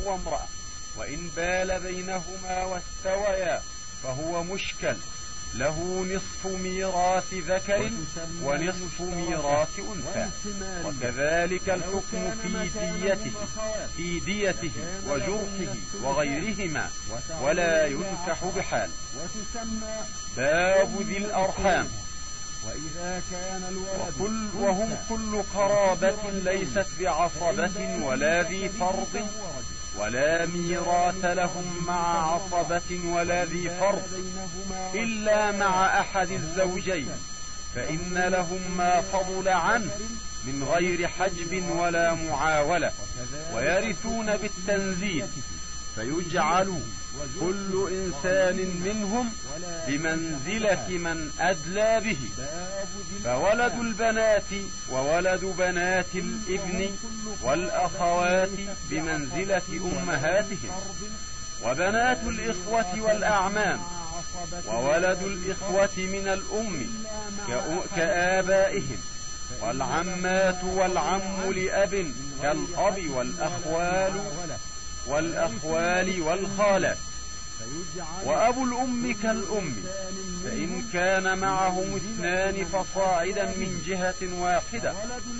وامرأة وإن بال بينهما واستويا فهو مشكل. له نصف ميراث ذكر ونصف ميراث أنثى. وكذلك الحكم في ديته في ديته وجرحه وغيرهما ولا ينكح بحال. باب ذي الأرحام. وإذا كان الولد وكل وهم كل قرابة ليست بعصبة ولا ذي فرض. ولا ميراث لهم مع عصبة ولا ذي فرض إلا مع أحد الزوجين فإن لهم ما فضل عنه من غير حجب ولا معاولة ويرثون بالتنزيل فيجعل كل إنسان منهم بمنزلة من أدلى به فولد البنات وولد بنات الإبن والأخوات بمنزلة أمهاتهم وبنات الإخوة والأعمام وولد الإخوة من الأم كآبائهم والعمات والعم لأب كالأب والأخوال والأخوال والخالات وأبو الأم كالأم فإن كان معهم اثنان فصاعدا من جهة واحدة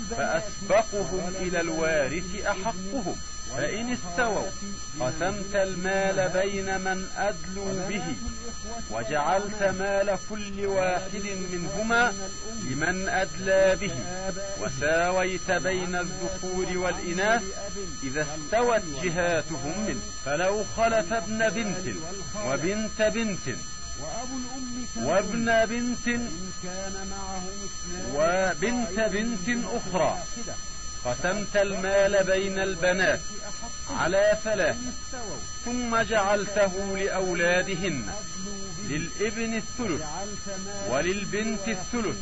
فأسبقهم إلى الوارث أحقهم. فإن استووا قسمت المال بين من أدلوا به وجعلت مال كل واحد منهما لمن أدلى به وساويت بين الذكور والإناث إذا استوت جهاتهم منه. فلو خلف ابن بنت وبنت بنت وابن بنت وبنت بنت أخرى. قسمت المال بين البنات على ثلاث ثم جعلته لأولادهن للإبن الثلث وللبنت الثلث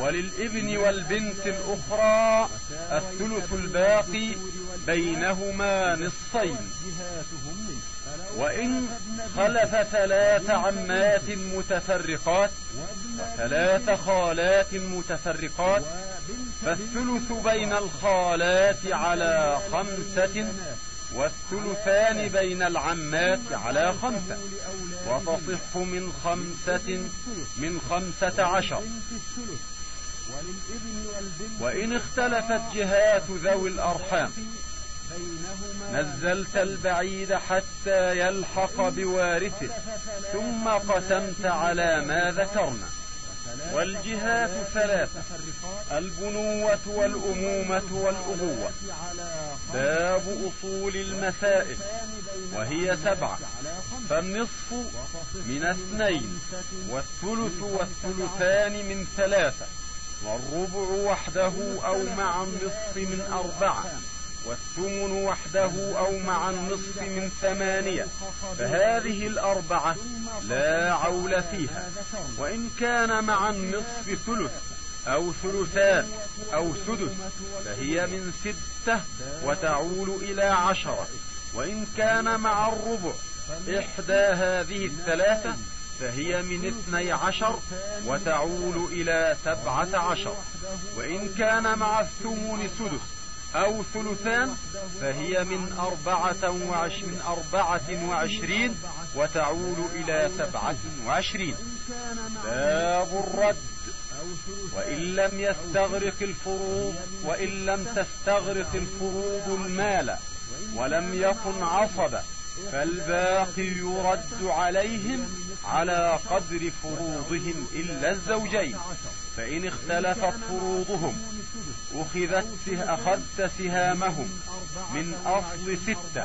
وللإبن والبنت الأخرى الثلث الباقي بينهما نصفين. وإن خلف ثلاث عمات متفرقات وثلاث خالات متفرقات فالثلث بين الخالات على خمسة والثلثان بين العمات على خمسة وتصح من خمسة من خمسة عشر. وإن اختلفت جهات ذوي الأرحام نزلت البعيد حتى يلحق بوارثه ثم قسمت على ما ذكرنا. والجهات ثلاثة البنوة والأمومة والأبوة. باب أصول المسائل وهي سبعة. فالنصف من اثنين والثلث والثلثان من ثلاثة والربع وحده أو مع النصف من أربعة. والثمن وحده أو مع النصف من ثمانية فهذه الأربعة لا عول فيها. وإن كان مع النصف ثلث أو ثلثان أو سدس فهي من ستة وتعول إلى عشرة. وإن كان مع الربع إحدى هذه الثلاثة فهي من اثني عشر وتعول إلى سبعة عشر. وإن كان مع الثمن سدس أو ثلثان فهي من أربعة, وعش من أربعة وعشرين وتعول إلى سبعة وعشرين. باب الرد. وإن لم يستغرق الفروض وإن لم تستغرق الفروض المال ولم يكن عصبا فالباقي يرد عليهم على قدر فروضهم إلا الزوجين. فإن اختلفت فروضهم أخذت أخذت سهامهم من أصل ستة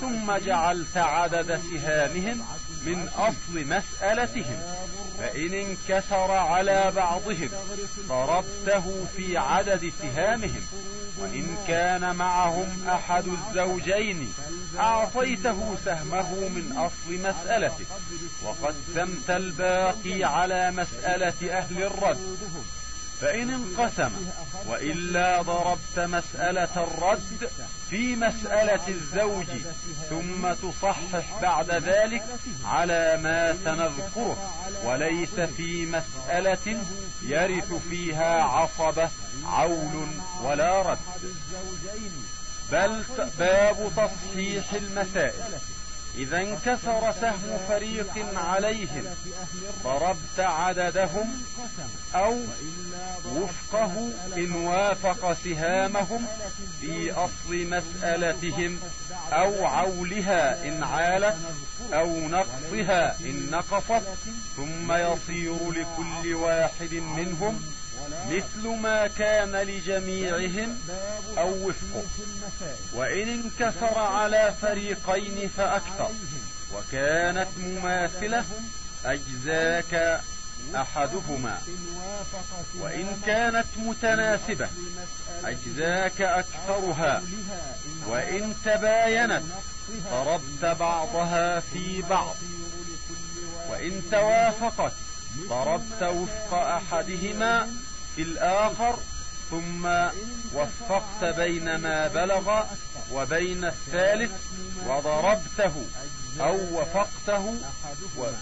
ثم جعلت عدد سهامهم من أصل مسألتهم فإن انكسر على بعضهم ضربته في عدد سهامهم وإن كان معهم أحد الزوجين أعطيته سهمه من أصل مسألته وقسمت الباقي على مسألة أهل الرد فإن انقسم وإلا ضربت مسألة الرد في مسألة الزوج ثم تصحح بعد ذلك على ما سنذكره وليس في مسألة يرث فيها عصبة عول ولا رد. بل باب تصحيح المسائل. إذا انكسر سهم فريق عليهم ضربت عددهم أو وفقه إن وافق سهامهم في أصل مسألتهم أو عولها إن عالت أو نقصها إن نقصت ثم يصير لكل واحد منهم مثل ما كان لجميعهم أو وفقه. وإن انكسر على فريقين فأكثر. وكانت مماثلة أجزاك أحدهما. وإن كانت متناسبة أجزاك أكثرها. وإن تباينت ضربت بعضها في بعض. وإن توافقت ضربت وفق أحدهما في الآخر ثم وفقت بين ما بلغ وبين الثالث وضربته أو وفقته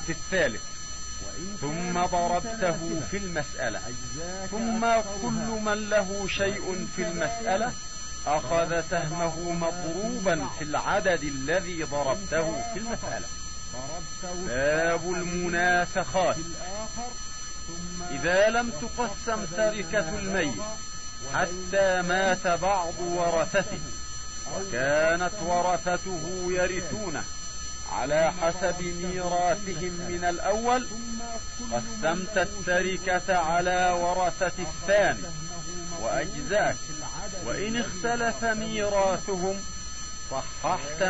في الثالث ثم ضربته في المسألة. ثم كل من له شيء في المسألة أخذ سهمه مضروبا في العدد الذي ضربته في المسألة. باب المناسخات إذا لم تقسم تركة الميت حتى مات بعض ورثته وكانت ورثته يرثونه على حسب ميراثهم من الأول قسمت التركة على ورثة الثاني وأجزاك. وإن اختلف ميراثهم صححت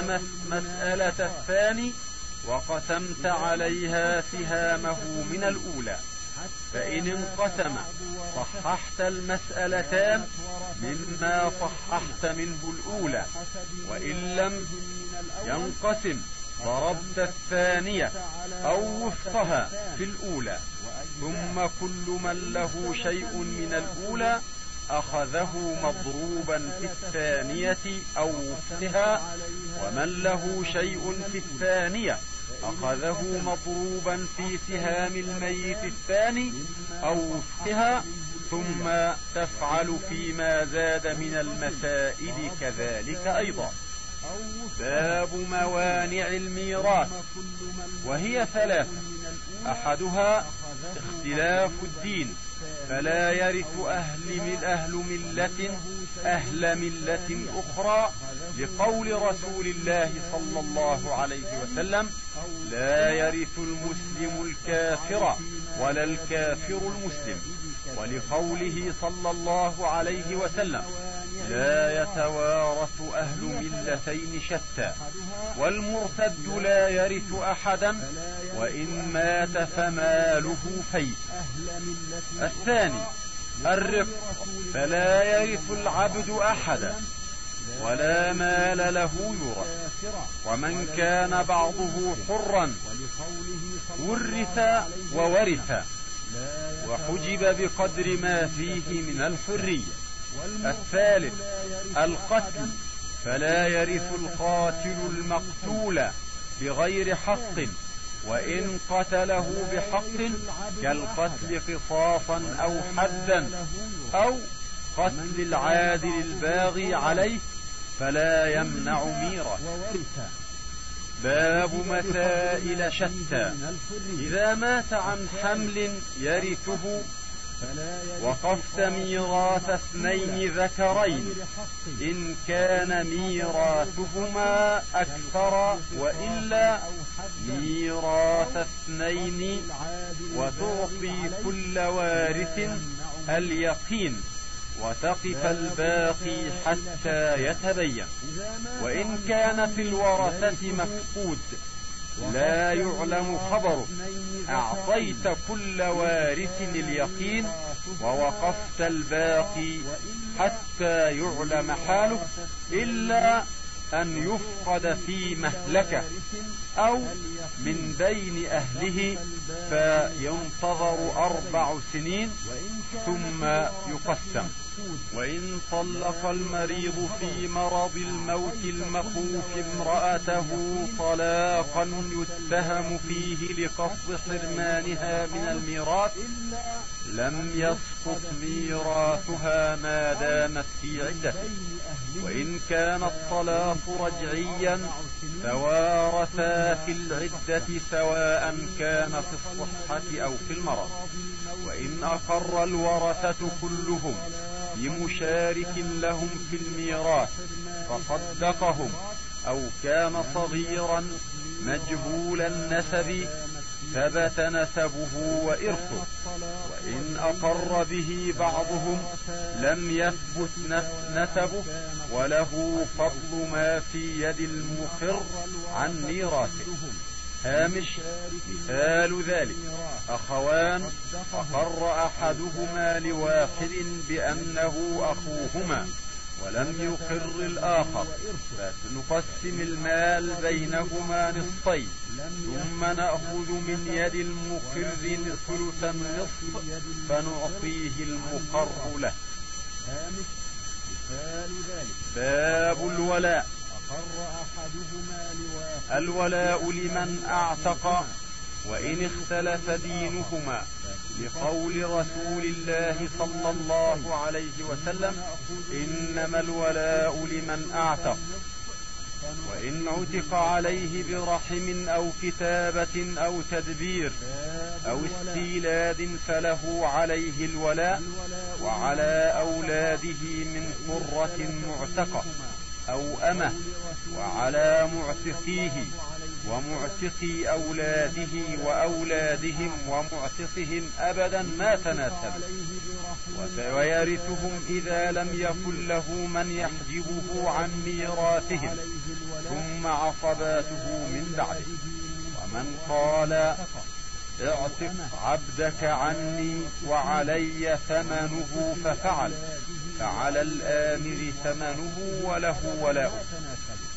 مسألة الثاني وقسمت عليها سهامه من الأولى. فإن انقسم صححت المسألتان مما صححت منه الأولى وإن لم ينقسم ضربت الثانية أو وفقها في الأولى. ثم كل من له شيء من الأولى أخذه مضروبا في الثانية أو وفقها ومن له شيء في الثانية أخذه مضروبا في سهام الميت الثاني أو وفقها ثم تفعل فيما زاد من المسائل كذلك أيضا. باب موانع الميراث. وهي ثلاث أحدها اختلاف الدين. فلا يرث أهل من أهل ملة أهل ملة أخرى لقول رسول الله صلى الله عليه وسلم لا يرث المسلم الكافر ولا الكافر المسلم ولقوله صلى الله عليه وسلم لا يتوارث أهل ملتين شتى والمرتد لا يرث أحدا وإن مات فماله فيء الثاني الرق فلا يرث العبد أحدا ولا مال له يرث ومن كان بعضه حرا ورث وورث وحجب بقدر ما فيه من الحرية. الثالث القتل. فلا يرث القاتل المقتول بغير حق وإن قتله بحق كالقتل قصاصا أو حدا أو قتل العادل الباغي عليه فلا يمنع ميراث. باب مسائل شتى. إذا مات عن حمل يرثه وقفت ميراث اثنين ذكرين. إن كان ميراثهما أكثر وإلا ميراث اثنين وتعطي كل وارث اليقين وتقف الباقي حتى يتبين. وإن كان في الورثة مفقود لا يعلم خبره. أعطيت كل وارث اليقين ووقفت الباقي حتى يعلم حاله إلا أن يفقد في مهلكة أو من بين أهله فينتظر أربع سنين ثم يقسم. وإن طلق المريض في مرض الموت المخوف امرأته طلاقا يتهم فيه لقصد حرمانها من الميراث لم يسقط ميراثها ما دامت في عدة. وإن كان الطلاق رجعيا توارثا في العدة سواء كان في الصحة أو في المرض. وإن أقر الورثة كلهم بمشارك لهم في الميراث فصدقهم أو كان صغيرا مجهول النسب ثبت نسبه وإرثه. وإن أقر به بعضهم لم يثبت نسبه وله فضل ما في يد المقر عن ميراثه. هامش مثال ذلك. أخوان أقر أحدهما لواحد بأنه أخوهما. ولم يقر الآخر فنقسم المال بينهما نصفين ثم نأخذ من يد المقر ثلث النصف فنعطيه المقر له. باب الولاء. الولاء لمن أعتق وإن اختلف دينهما. لقول رسول الله صلى الله عليه وسلم إنما الولاء لمن أعتق. وإن عتق عليه برحم أو كتابة أو تدبير أو استيلاد فله عليه الولاء وعلى أولاده من قرة معتقة. أو أمه وعلى معتقيه ومعتقي أولاده وأولادهم ومعتقهم أبدا ما تناسب. ويرثهم إذا لم يكن له من يحجبه عن ميراثهم ثم عصباته من بعده. ومن قال اعتق عبدك عني وعلي ثمنه ففعل. فعلى الآمر ثمنه وله ولاء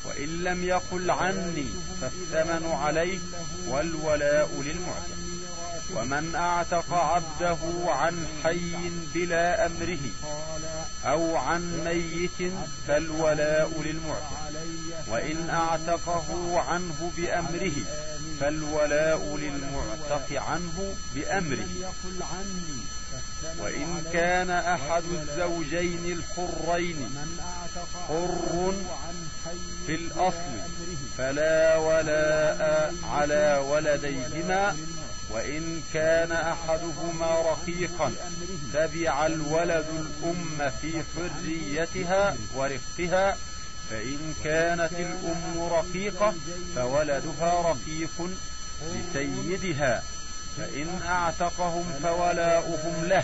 وإن لم يقل عني فالثمن عليه والولاء للمعتق. ومن أعتق عبده عن حي بلا أمره أو عن ميت فالولاء للمعتق. وإن أعتقه عنه بأمره فالولاء للمعتق عنه بأمره. وإن كان أحد الزوجين الحرين حر في الأصل فلا ولاء على ولديهما وإن كان أحدهما رقيقا تبع الولد الأم في حريتها ورفقها فإن كانت الأم رقيقة فولدها رقيق لسيدها فإن أعتقهم فولاؤهم له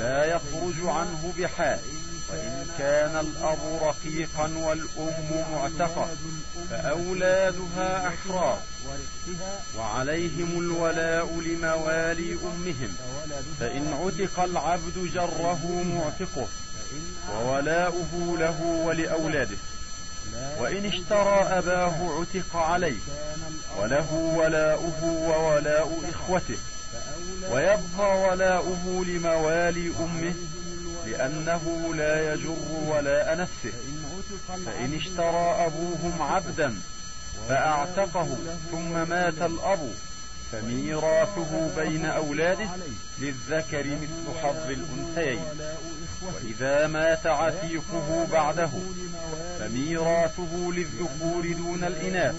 لا يخرج عنه بحال. وإن كان الأب رقيقا والأم معتقة فأولادها أحرار. وعليهم الولاء لموالي أمهم. فإن عتق العبد جره معتقه وولاؤه له ولأولاده. وإن اشترى أباه عتق عليه وله ولاؤه وولاء إخوته. ويبقى ولاؤه لموالي أمه لأنه لا يجر ولاء نفسه فإن اشترى أبوهم عبدا فأعتقه ثم مات الأب فميراثه بين أولاده للذكر مثل حظ الأنثيين. وإذا مات عتيقه بعده فميراثه للذكور دون الإناث.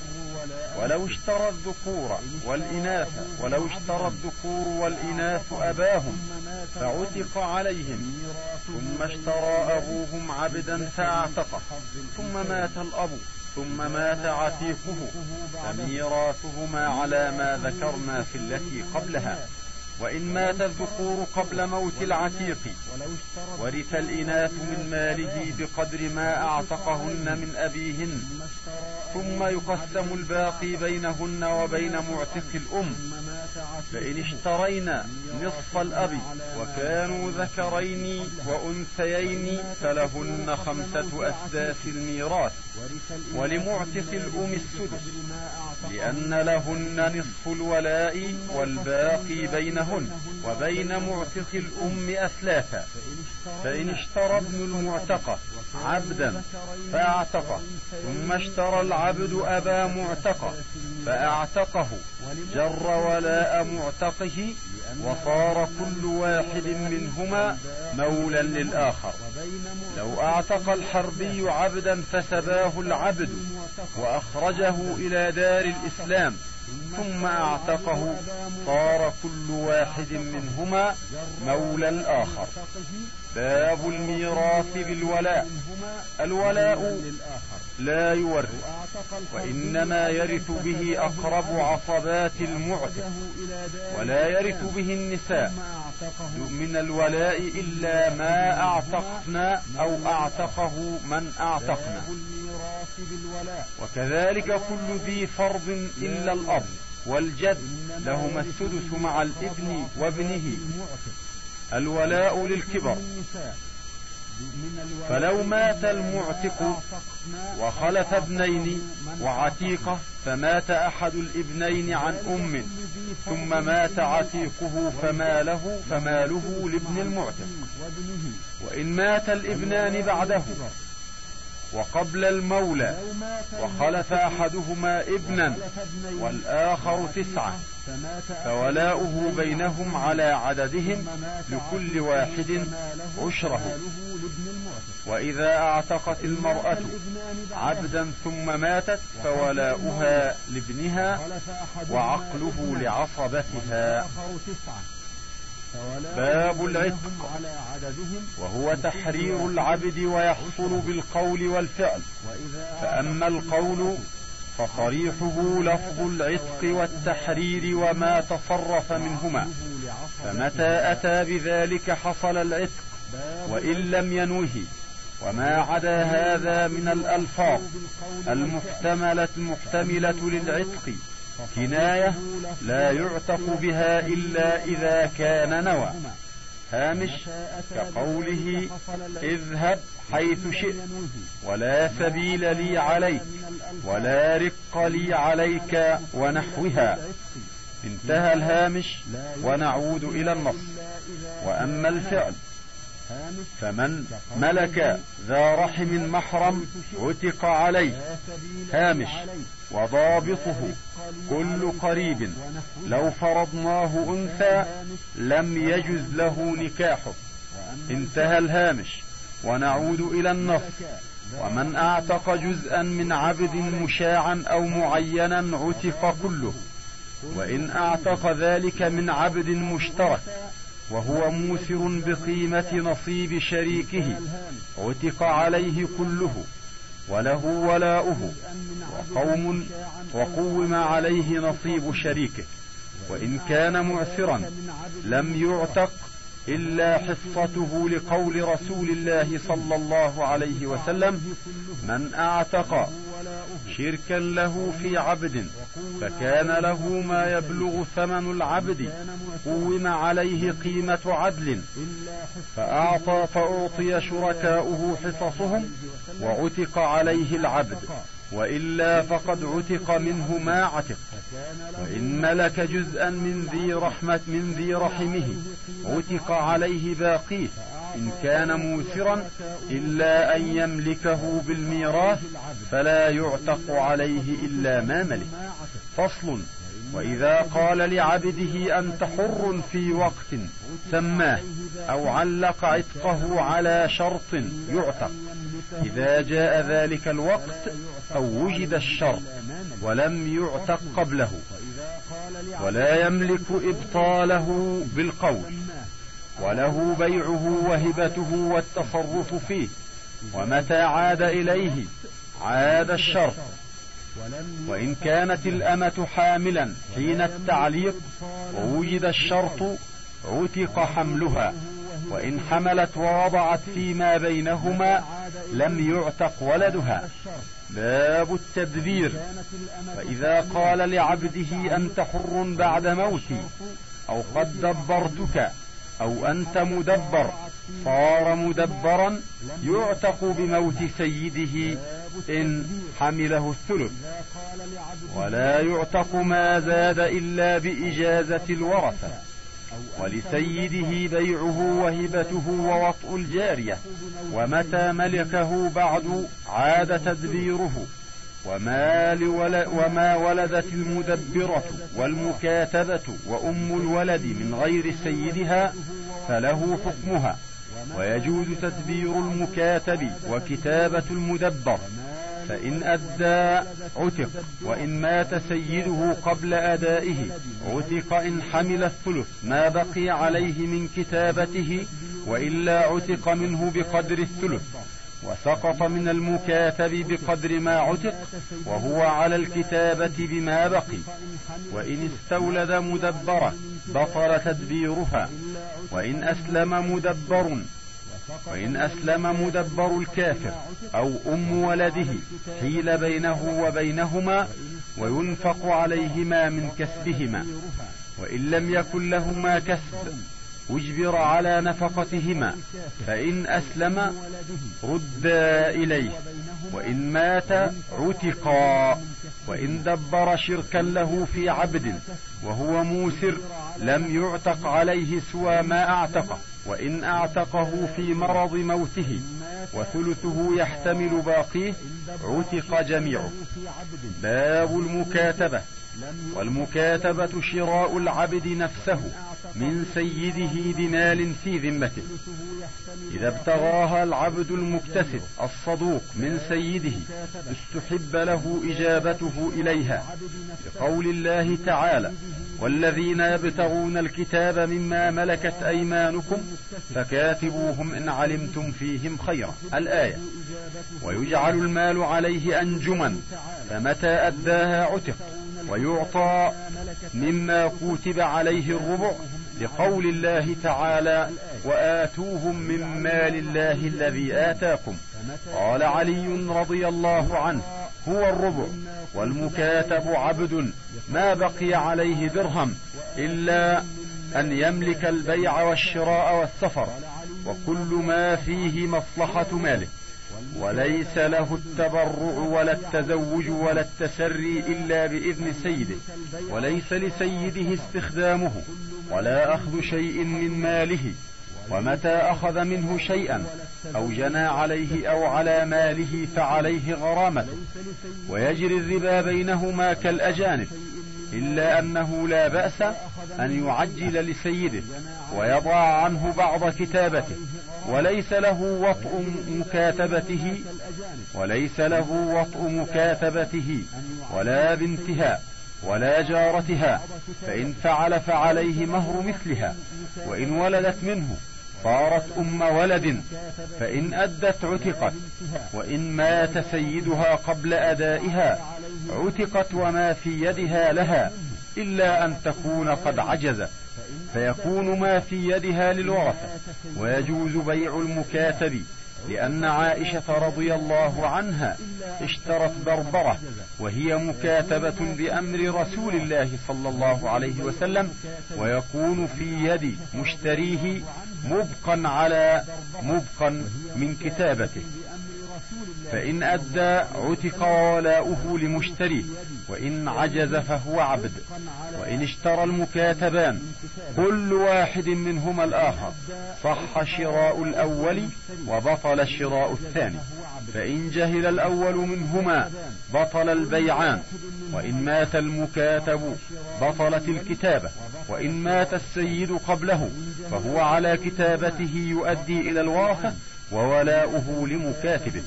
ولو اشترى الذكور والإناث ولو اشترى الذكور والإناث أباهم فعتق عليهم ثم اشترى أبوهم عبدا فأعتقه ثم مات الأب ثم مات عتيقه فميراثهما على ما ذكرنا في التي قبلها. وإن مات الذكور قبل موت العتيق ورث الإناث من ماله بقدر ما أعتقهن من أبيهن ثم يقسم الباقي بينهن وبين معتق الأم. فإن اشترينا نصف الأب وكانوا ذكرين وأنثيين فلهن خمسة أسداس الميراث ولمعتق الأم السدس لأن لهن نصف الولاء والباقي بينهن وبين معتق الأم أثلاثا. فإن اشترى ابن المعتقة عبدا فأعتقه ثم اشترى العبد أبا معتقة فأعتقه جر ولاء معتقه وصار كل واحد منهما مولا للآخر. لو أعتق الحربي عبدا فسباه العبد وأخرجه إلى دار الإسلام ثم اعتقه صار كل واحد منهما مولى الآخر باب الميراث بالولاء. الولاء لا يورث وإنما يرث به أقرب عصبات المعتق ولا يرث به النساء. من الولاء إلا ما أعتقنا أو أعتقه من أعتقنا. وكذلك كل ذي فرض إلا الأب والجد لهما السدس مع الابن وابنه. الولاء للكبر. فلو مات المعتق وخلف ابنين وعتيقة فمات أحد الابنين عن أم ثم مات عتيقه فماله فماله لابن المعتق. وإن مات الابنان بعده وقبل المولى وخلف أحدهما ابنا والآخر تسعة فولاؤه بينهم على عددهم لكل واحد عشره. وإذا أعتقت المرأة عبدا ثم ماتت فولاؤها لابنها وعقله لعصبتها. باب العتق. وهو تحرير العبد ويحصل بالقول والفعل. فأما القول فصريحه لفظ العتق والتحرير وما تصرف منهما. فمتى أتى بذلك حصل العتق؟ وإن لم ينوه. وما عدا هذا من الألفاظ. المحتملة المحتملة للعتق. كناية لا يعتق بها إلا إذا كان نوى. هامش كقوله اذهب حيث شئت ولا سبيل لي عليك ولا رق لي عليك ونحوها. انتهى الهامش ونعود إلى النص. وأما الفعل فمن ملك ذا رحم محرم عتق عليه هامش وضابطه كل قريب لو فرضناه أنثى لم يجز له نكاحه. انتهى الهامش ونعود إلى النص. ومن أعتق جزءا من عبد مشاعا أو معينا عتق كله. وإن أعتق ذلك من عبد مشترك وهو موسر بقيمة نصيب شريكه عتق عليه كله وله ولاؤه وقوم وقوم عليه نصيب شريكه. وإن كان معسرا لم يعتق إلا حصته لقول رسول الله صلى الله عليه وسلم من أعتق شركا له في عبد فكان له ما يبلغ ثمن العبد قوم عليه قيمة عدل فأعطى فأعطي شركاؤه حصصهم وعتق عليه العبد وإلا فقد عتق منه ما عتق. وإن ملك جزءا من ذي رحمة من ذي رحمه عتق عليه باقيه إن كان موسرا إلا أن يملكه بالميراث فلا يعتق عليه إلا ما ملك. فصل. وإذا قال لعبده أنت حر في وقت سماه أو علق عتقه على شرط يعتق. إذا جاء ذلك الوقت أو وجد الشرط ولم يعتق قبله ولا يملك إبطاله بالقول. وله بيعه وهبته والتصرف فيه. ومتى عاد إليه؟ عاد الشرط وإن كانت الأمة حاملا حين التعليق ووجد الشرط عتق حملها. وإن حملت ووضعت فيما بينهما لم يعتق ولدها. باب التدبير. فإذا قال لعبده أنت حر بعد موتي أو قد دبرتك أو أنت مدبر. صار مدبرا يعتق بموت سيده إن حمله الثلث. ولا يعتق ما زاد إلا بإجازة الورثة. ولسيده بيعه وهبته ووطء الجارية. ومتى ملكه بعد عاد تدبيره. وما, لول وما ولدت المدبرة والمكاتبة وأم الولد من غير سيدها فله حكمها. ويجوز تدبير المكاتب وكتابة المدبر. فإن أدى عتق وإن مات سيده قبل أدائه عتق إن حمل الثلث ما بقي عليه من كتابته وإلا عتق منه بقدر الثلث. وسقط من المكاتب بقدر ما عتق وهو على الكتابة بما بقي. وإن استولد مدبرة بطل تدبيرها. وإن أسلم مدبر وإن أسلم مدبر الكافر أو أم ولده حيل بينه وبينهما وينفق عليهما من كسبهما. وإن لم يكن لهما كسب أجبر على نفقتهما فإن أسلم ردا إليه وإن مات عتقا وإن دبر شركا له في عبد وهو موسر لم يعتق عليه سوى ما أعتقه وإن أعتقه في مرض موته وثلثه يحتمل باقيه عتق جميعه. باب المكاتبة. والمكاتبة شراء العبد نفسه من سيده بمال في ذمته. إذا ابتغاها العبد المكتسب الصدوق من سيده استحب له إجابته إليها. لقول الله تعالى والذين يبتغون الكتاب مما ملكت أيمانكم فكاتبوهم إن علمتم فيهم خيرا. الآية ويجعل المال عليه أنجما فمتى أداها عتق. ويعطى مما كتب عليه الربع لقول الله تعالى وآتوهم من مال الله الذي آتاكم. قال علي رضي الله عنه هو الربع والمكاتب عبد ما بقي عليه درهم إلا أن يملك البيع والشراء والسفر وكل ما فيه مصلحة ماله. وليس له التبرع ولا التزوج ولا التسري إلا بإذن سيده وليس لسيده استخدامه ولا أخذ شيء من ماله ومتى أخذ منه شيئا أو جنى عليه أو على ماله فعليه غرامته. ويجري الربا بينهما كالأجانب إلا أنه لا بأس أن يعجل لسيده ويضع عنه بعض كتابته. وليس له وطء مكاتبته وليس له وطء مكاتبته ولا بنتها ولا جارتها فإن فعل فعليه مهر مثلها وإن ولدت منه صارت أم ولد فإن أدت عتقت وإن مات سيدها قبل أدائها عتقت وما في يدها لها إلا أن تكون قد عجزت. فيكون ما في يدها للورثة. ويجوز بيع المكاتب لأن عائشة رضي الله عنها اشترت بربرة وهي مكاتبة بأمر رسول الله صلى الله عليه وسلم ويكون في يد مشتريه مبقا على مبقا من كتابته. فإن أدى عتق ولاؤه لمشتريه وإن عجز فهو عبد وإن اشترى المكاتبان كل واحد منهما الآخر صح شراء الأول وبطل شراء الثاني فإن جهل الأول منهما بطل البيعان وإن مات المكاتب بطلت الكتابة وإن مات السيد قبله فهو على كتابته يؤدي إلى الورثة وولاؤه لمكاتبه.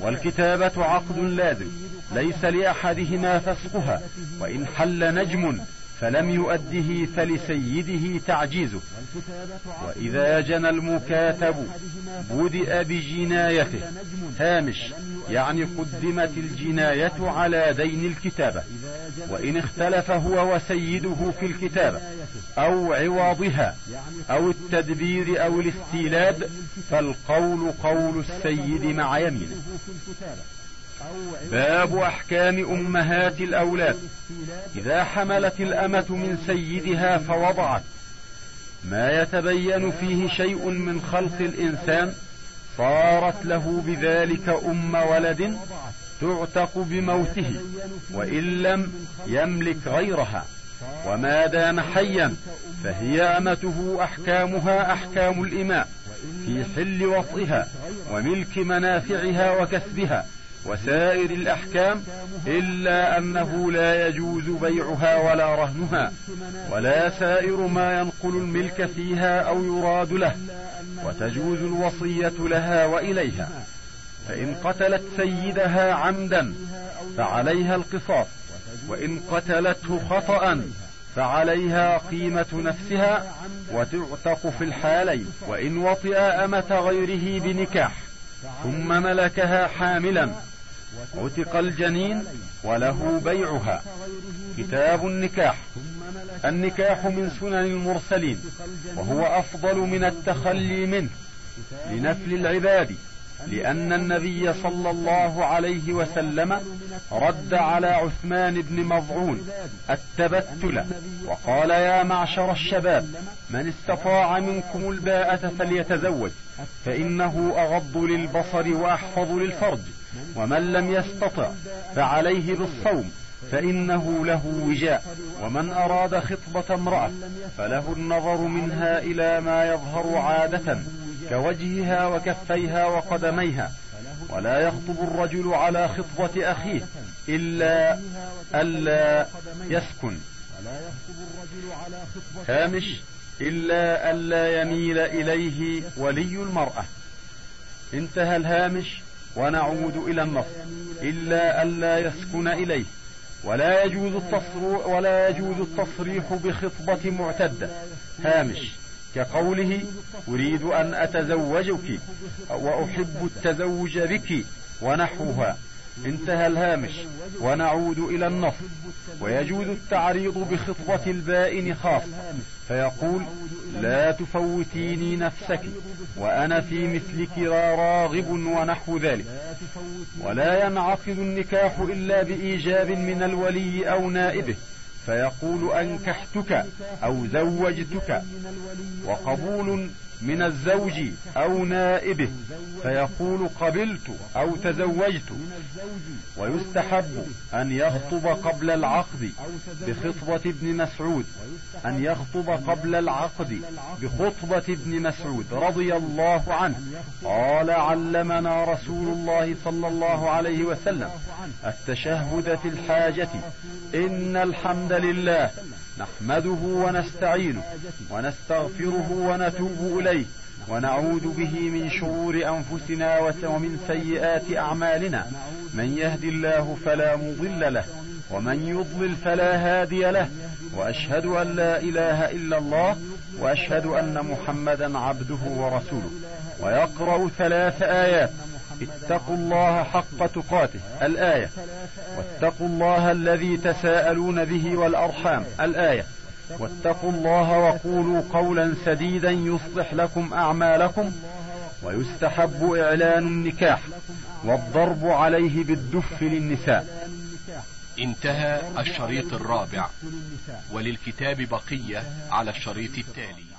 والكتابة عقد لازم ليس لأحدهما فسقها وإن حل نجم فلم يؤده فلسيده تعجيزه. وإذا جنى المكاتب بدأ بجنايته. هامش يعني قدمت الجناية على دين الكتابة. وإن اختلف هو وسيده في الكتابة أو عوضها أو التدبير أو الاستيلاد فالقول قول السيد مع يمينه. باب أحكام أمهات الأولاد. إذا حملت الأمة من سيدها فوضعت. ما يتبين فيه شيء من خلق الإنسان صارت له بذلك أم ولد تعتق بموته وإن لم يملك غيرها. وما دام حيا فهي أمته أحكامها أحكام الإماء في حل وطئها وملك منافعها وكسبها. وسائر الأحكام إلا أنه لا يجوز بيعها ولا رهنها ولا سائر ما ينقل الملك فيها أو يراد له وتجوز الوصية لها وإليها. فإن قتلت سيدها عمدا فعليها القصاص وإن قتلته خطأ فعليها قيمة نفسها وتعتق في الحالين وإن وطئ أمة غيره بنكاح ثم ملكها حاملا عتق الجنين وله بيعها. كتاب النكاح. النكاح من سنن المرسلين. وهو أفضل من التخلي منه. لنفل العباد. لأن النبي صلى الله عليه وسلم رد على عثمان بن مضعون التبتل. وقال يا معشر الشباب من استطاع منكم الباءة فليتزوج فإنه أغض للبصر وأحفظ للفرج. ومن لم يستطع فعليه بالصوم فإنه له وجاء ومن أراد خطبة امرأة فله النظر منها إلى ما يظهر عادة كوجهها وكفيها وقدميها. ولا يخطب الرجل على خطبة أخيه إلا ألا يسكن. هامش إلا ألا يميل إليه ولي المرأة. انتهى الهامش. ونعود إلى النص إلا ألا يسكن إليه. ولا يجوز التصريح ولا يجوز التصريح بخطبة معتدة هامش كقوله أريد أن أتزوجك وأحب التزوج بك ونحوها. انتهى الهامش ونعود إلى النص ويجوز التعريض بخطبة البائن خاص فيقول لا تفوتيني نفسك وأنا في مثلك راغب ونحو ذلك. ولا ينعقد النكاح إلا بإيجاب من الولي أو نائبه فيقول أنكحتك أو زوجتك. وقبول من الزوج أو نائبه فيقول قبلت أو تزوجت. ويستحب أن يخطب قبل العقد بخطبة ابن مسعود أن يخطب قبل العقد بخطبة ابن مسعود رضي الله عنه. قال علمنا رسول الله صلى الله عليه وسلم التشهد في الحاجة. إن الحمد لله نحمده ونستعينه ونستغفره ونتوب إليه ونعوذ به من شرور أنفسنا ومن سيئات أعمالنا. من يهد الله فلا مضل له ومن يضلل فلا هادي له. وأشهد أن لا إله إلا الله وأشهد أن محمدا عبده ورسوله. ويقرأ ثلاث آيات. اتقوا الله حق تقاته. الآية. واتقوا الله الذي تساءلون به والأرحام. الآية. واتقوا الله وقولوا قولا سديدا يصلح لكم أعمالكم ويستحب إعلان النكاح والضرب عليه بالدف للنساء. انتهى الشريط الرابع. وللكتاب بقية على الشريط التالي.